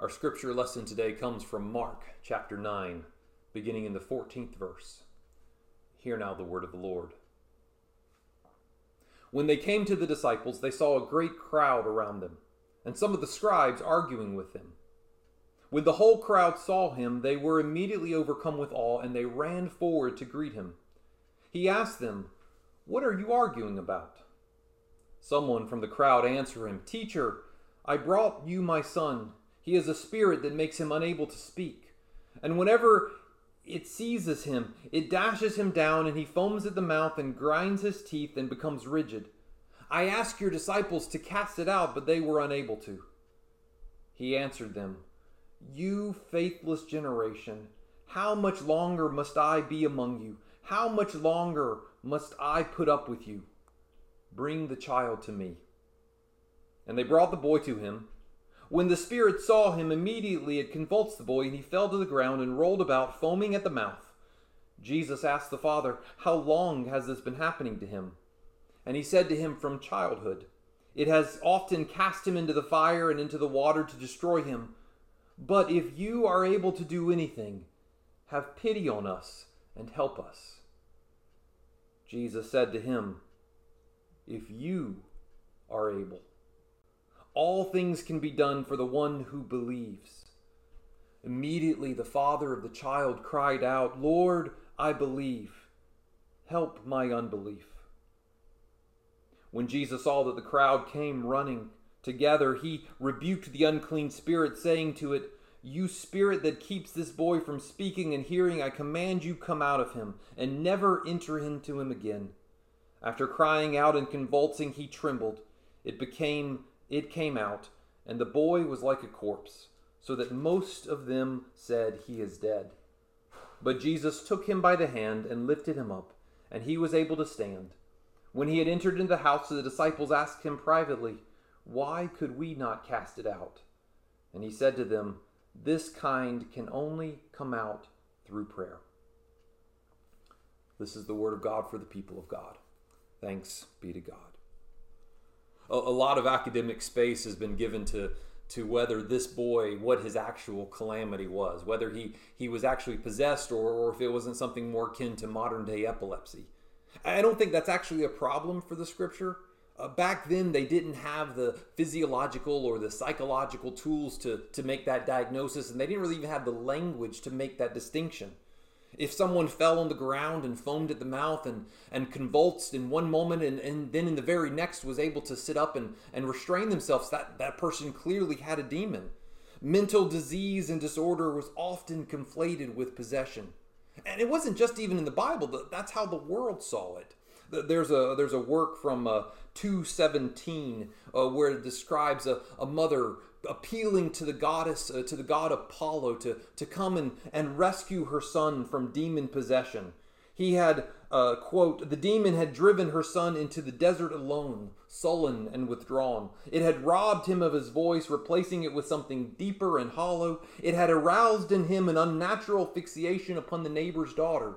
Our scripture lesson today comes from Mark chapter 9, beginning in the 14th verse. Hear now the word of the Lord. When they came to the disciples, they saw a great crowd around them, and some of the scribes arguing with them. When the whole crowd saw him, they were immediately overcome with awe, and they ran forward to greet him. He asked them, What are you arguing about? Someone from the crowd answered him, Teacher, I brought you my son he has a spirit that makes him unable to speak. And whenever it seizes him, it dashes him down, and he foams at the mouth and grinds his teeth and becomes rigid. I asked your disciples to cast it out, but they were unable to. He answered them, You faithless generation, how much longer must I be among you? How much longer must I put up with you? Bring the child to me. And they brought the boy to him. When the spirit saw him, immediately it convulsed the boy, and he fell to the ground and rolled about, foaming at the mouth. Jesus asked the father, How long has this been happening to him? And he said to him, From childhood. It has often cast him into the fire and into the water to destroy him. But if you are able to do anything, have pity on us and help us. Jesus said to him, If you are able all things can be done for the one who believes. Immediately the father of the child cried out, Lord, I believe. Help my unbelief. When Jesus saw that the crowd came running together, he rebuked the unclean spirit, saying to it, You spirit that keeps this boy from speaking and hearing, I command you come out of him, and never enter into him again. After crying out and convulsing, he trembled. It became it came out, and the boy was like a corpse, so that most of them said, He is dead. But Jesus took him by the hand and lifted him up, and he was able to stand. When he had entered into the house, the disciples asked him privately, Why could we not cast it out? And he said to them, This kind can only come out through prayer. This is the word of God for the people of God. Thanks be to God a, a lot of academic space has been given to to whether this boy what his actual calamity was whether he he was actually possessed or, or if it wasn't something more akin to modern day epilepsy i don't think that's actually a problem for the scripture. Uh, back then they didn't have the physiological or the psychological tools to to make that diagnosis and they didn't really even have the language to make that distinction if someone fell on the ground and foamed at the mouth and, and convulsed in one moment and, and then in the very next was able to sit up and, and restrain themselves, that, that person clearly had a demon. Mental disease and disorder was often conflated with possession. And it wasn't just even in the Bible, that's how the world saw it. There's a there's a work from uh, 217 uh, where it describes a, a mother appealing to the goddess, uh, to the god Apollo, to, to come and, and rescue her son from demon possession. He had, uh, quote, the demon had driven her son into the desert alone, sullen and withdrawn. It had robbed him of his voice, replacing it with something deeper and hollow. It had aroused in him an unnatural fixation upon the neighbor's daughter.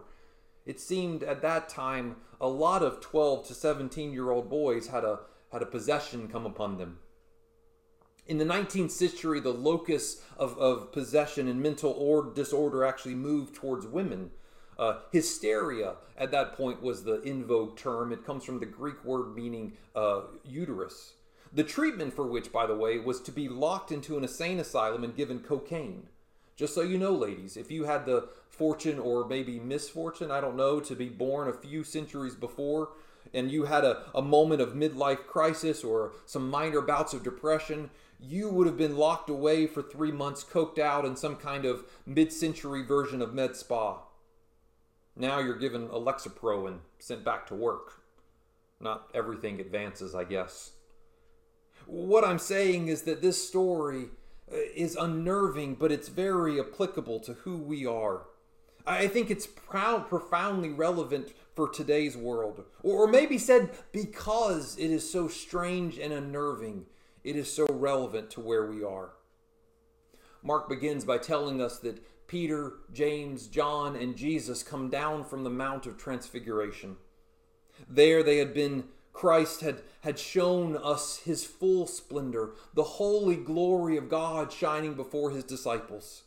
It seemed at that time a lot of 12 to 17 year old boys had a, had a possession come upon them. In the 19th century, the locus of, of possession and mental or disorder actually moved towards women. Uh, hysteria at that point was the in vogue term. It comes from the Greek word meaning uh, uterus. The treatment for which, by the way, was to be locked into an insane asylum and given cocaine. Just so you know, ladies, if you had the fortune or maybe misfortune, I don't know, to be born a few centuries before, and you had a, a moment of midlife crisis or some minor bouts of depression, you would have been locked away for three months, coked out in some kind of mid century version of med spa. Now you're given a Lexapro and sent back to work. Not everything advances, I guess. What I'm saying is that this story uh, is unnerving, but it's very applicable to who we are. I think it's proud, profoundly relevant for today's world. Or maybe said because it is so strange and unnerving it is so relevant to where we are. Mark begins by telling us that Peter, James, John, and Jesus come down from the Mount of Transfiguration. There they had been Christ had, had shown us his full splendor, the holy glory of God shining before his disciples.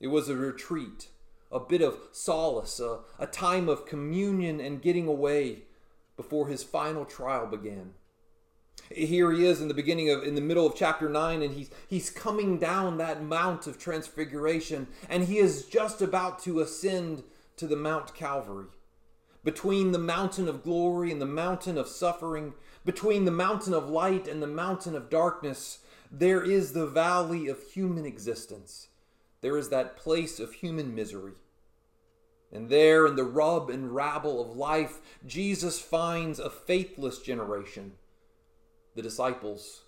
It was a retreat, a bit of solace, a, a time of communion and getting away before his final trial began. Here he is in the beginning of in the middle of chapter 9 and he's he's coming down that mount of transfiguration and he is just about to ascend to the Mount Calvary. Between the mountain of glory and the mountain of suffering, between the mountain of light and the mountain of darkness, there is the valley of human existence. There is that place of human misery. And there, in the rub and rabble of life, Jesus finds a faithless generation the disciples,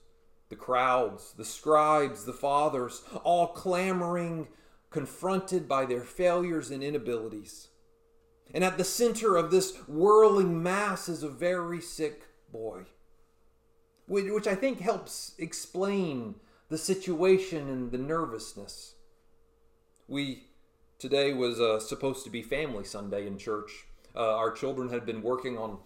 the crowds, the scribes, the fathers, all clamoring, confronted by their failures and inabilities. And at the center of this whirling mass is a very sick boy, which I think helps explain the situation and the nervousness. We today was uh, supposed to be Family Sunday in church. Uh, our children had been working on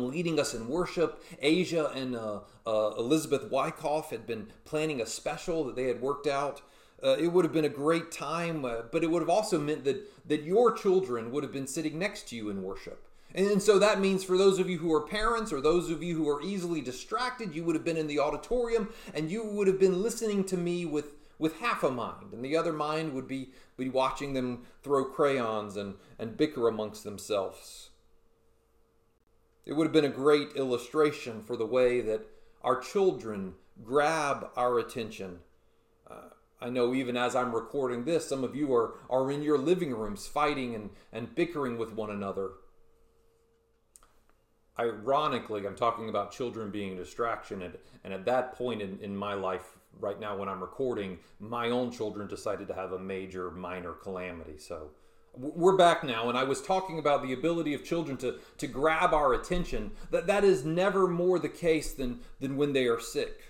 leading us in worship. Asia and uh, uh, Elizabeth Wyckoff had been planning a special that they had worked out. Uh, it would have been a great time, uh, but it would have also meant that that your children would have been sitting next to you in worship. And so that means for those of you who are parents or those of you who are easily distracted, you would have been in the auditorium and you would have been listening to me with with half a mind, and the other mind would be be watching them throw crayons and, and bicker amongst themselves. It would have been a great illustration for the way that our children grab our attention. Uh, I know even as I'm recording this, some of you are, are in your living rooms fighting and, and bickering with one another. Ironically, I'm talking about children being a distraction, and, and at that point in, in my life, right now when I'm recording, my own children decided to have a major minor calamity. So we're back now and i was talking about the ability of children to, to grab our attention. That that is never more the case than than when they are sick.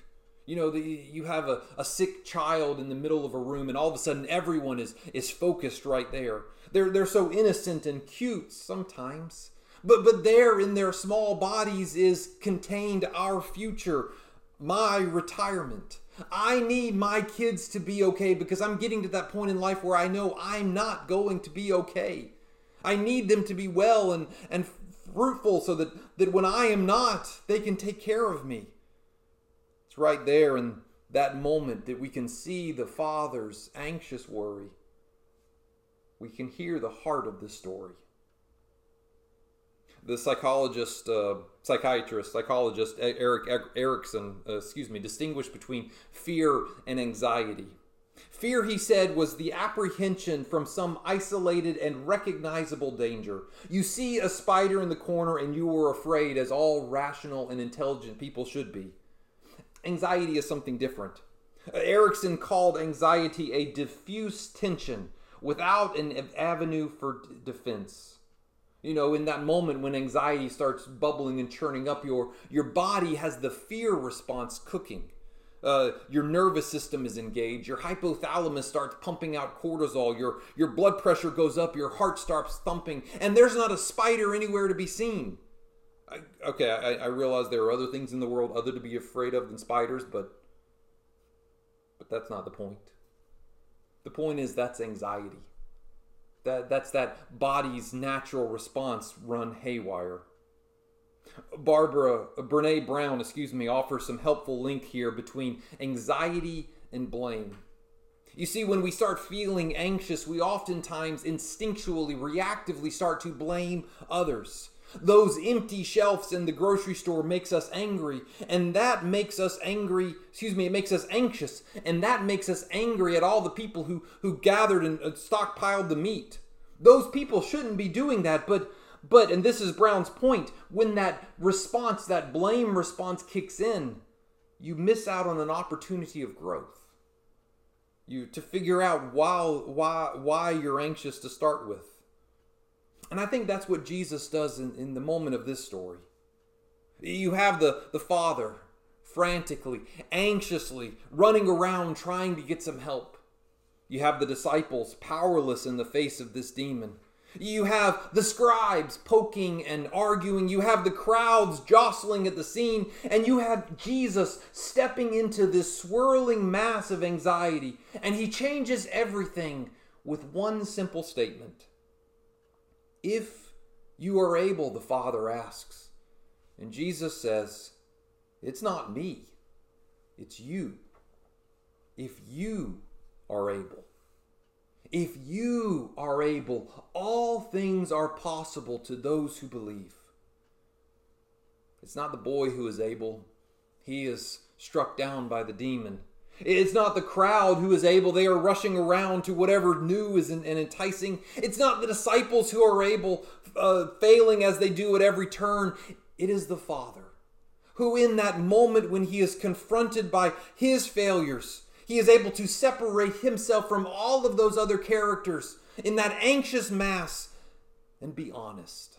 You know the, you have a, a sick child in the middle of a room and all of a sudden everyone is is focused right there. They're they're so innocent and cute sometimes but but there in their small bodies is contained our future my retirement I need my kids to be okay because I'm getting to that point in life where I know I'm not going to be okay. I need them to be well and, and fruitful so that, that when I am not, they can take care of me. It's right there in that moment that we can see the Father's anxious worry. We can hear the heart of the story the psychologist, uh, psychiatrist, psychologist Erik Erikson, uh, excuse me, distinguished between fear and anxiety. Fear, he said, was the apprehension from some isolated and recognizable danger. You see a spider in the corner and you are afraid, as all rational and intelligent people should be. Anxiety is something different. Erikson called anxiety a diffuse tension without an avenue for defense you know in that moment when anxiety starts bubbling and churning up your your body has the fear response cooking. Uh, your nervous system is engaged. Your hypothalamus starts pumping out cortisol. Your your blood pressure goes up. Your heart starts thumping. And there's not a spider anywhere to be seen. I, okay I, I realize there are other things in the world other to be afraid of than spiders but but that's not the point. The point is that's anxiety that, that's that body's natural response run haywire. Barbara, uh, Brene Brown, excuse me, offers some helpful link here between anxiety and blame. You see, when we start feeling anxious, we oftentimes instinctually, reactively start to blame others. Those empty shelves in the grocery store makes us angry, and that makes us angry, excuse me, it makes us anxious, and that makes us angry at all the people who, who gathered and uh, stockpiled the meat. Those people shouldn't be doing that, but but and this is Brown's point, when that response, that blame response kicks in, you miss out on an opportunity of growth. You to figure out why why why you're anxious to start with. And I think that's what Jesus does in, in the moment of this story. You have the, the father frantically, anxiously running around trying to get some help. You have the disciples powerless in the face of this demon. You have the scribes poking and arguing. You have the crowds jostling at the scene. And you have Jesus stepping into this swirling mass of anxiety. And he changes everything with one simple statement If you are able, the Father asks. And Jesus says, It's not me, it's you. If you are able. If you are able, all things are possible to those who believe. It's not the boy who is able, he is struck down by the demon. It's not the crowd who is able, they are rushing around to whatever new is and enticing. It's not the disciples who are able, uh, failing as they do at every turn. It is the Father, who in that moment when he is confronted by his failures, he is able to separate himself from all of those other characters in that anxious mass and be honest.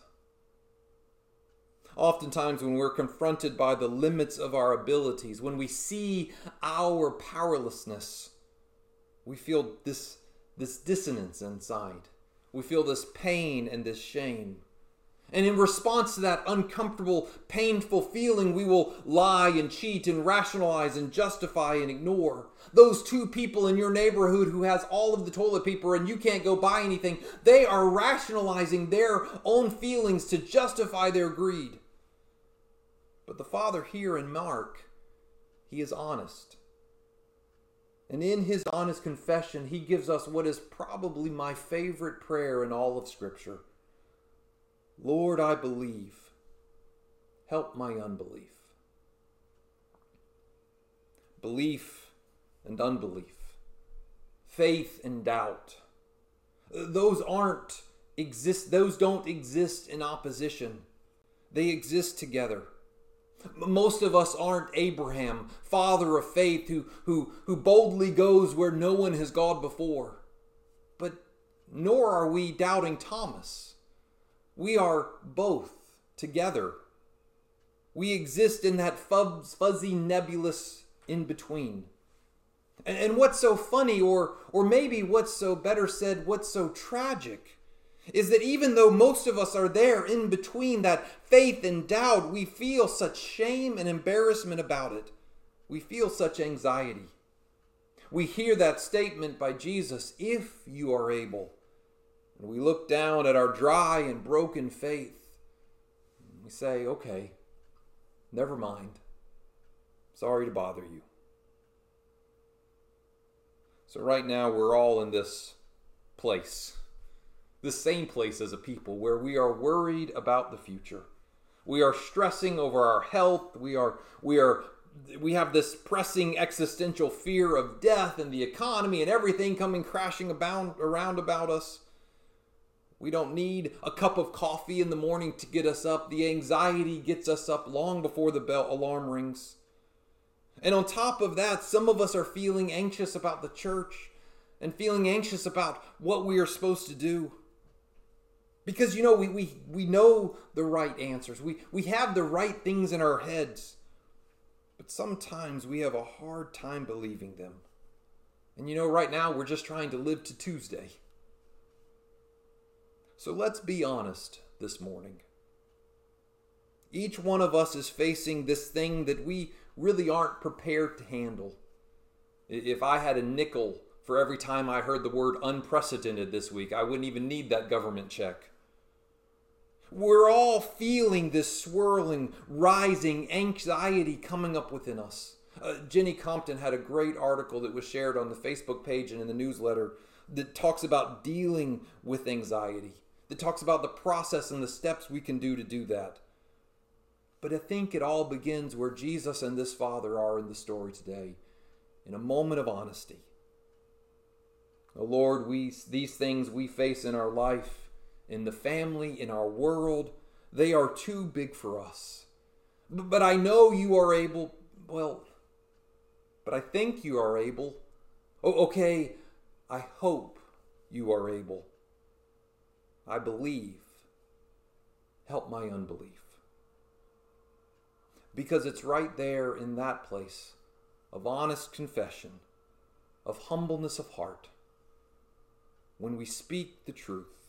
Oftentimes, when we're confronted by the limits of our abilities, when we see our powerlessness, we feel this, this dissonance inside. We feel this pain and this shame. And in response to that uncomfortable, painful feeling, we will lie and cheat and rationalize and justify and ignore. Those two people in your neighborhood who has all of the toilet paper and you can't go buy anything, they are rationalizing their own feelings to justify their greed. But the Father here in Mark, he is honest. And in his honest confession, he gives us what is probably my favorite prayer in all of Scripture. Lord, I believe. Help my unbelief. Belief and unbelief, faith and doubt. Those aren't exist those don't exist in opposition. They exist together. Most of us aren't Abraham, father of faith, who, who, who boldly goes where no one has gone before. But nor are we doubting Thomas we are both together. We exist in that fuzzy, nebulous in between. And, and what's so funny, or, or maybe what's so better said, what's so tragic, is that even though most of us are there in between that faith and doubt, we feel such shame and embarrassment about it. We feel such anxiety. We hear that statement by Jesus if you are able. And we look down at our dry and broken faith. And we say, okay, never mind. Sorry to bother you. So, right now, we're all in this place, this same place as a people, where we are worried about the future. We are stressing over our health. We are, we are we have this pressing existential fear of death and the economy and everything coming crashing about, around about us. We don't need a cup of coffee in the morning to get us up. The anxiety gets us up long before the bell alarm rings. And on top of that, some of us are feeling anxious about the church and feeling anxious about what we are supposed to do. Because you know, we, we, we know the right answers. We, we have the right things in our heads. But sometimes we have a hard time believing them. And you know, right now we're just trying to live to Tuesday. So let's be honest this morning. Each one of us is facing this thing that we really aren't prepared to handle. If I had a nickel for every time I heard the word unprecedented this week, I wouldn't even need that government check. We're all feeling this swirling, rising anxiety coming up within us. Uh, Jenny Compton had a great article that was shared on the Facebook page and in the newsletter that talks about dealing with anxiety that talks about the process and the steps we can do to do that. But I think it all begins where Jesus and this Father are in the story today, in a moment of honesty. Oh Lord, we these things we face in our life, in the family, in our world, they are too big for us. But I know you are able, well, but I think you are able. Oh, okay, I hope you are able. I believe. Help my unbelief. Because it's right there in that place of honest confession, of humbleness of heart, when we speak the truth,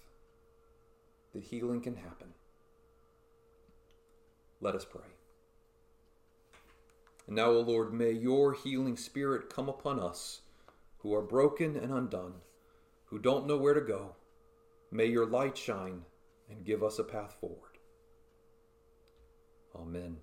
that healing can happen. Let us pray. And now, O Lord, may your healing spirit come upon us who are broken and undone, who don't know where to go. May your light shine and give us a path forward. Amen.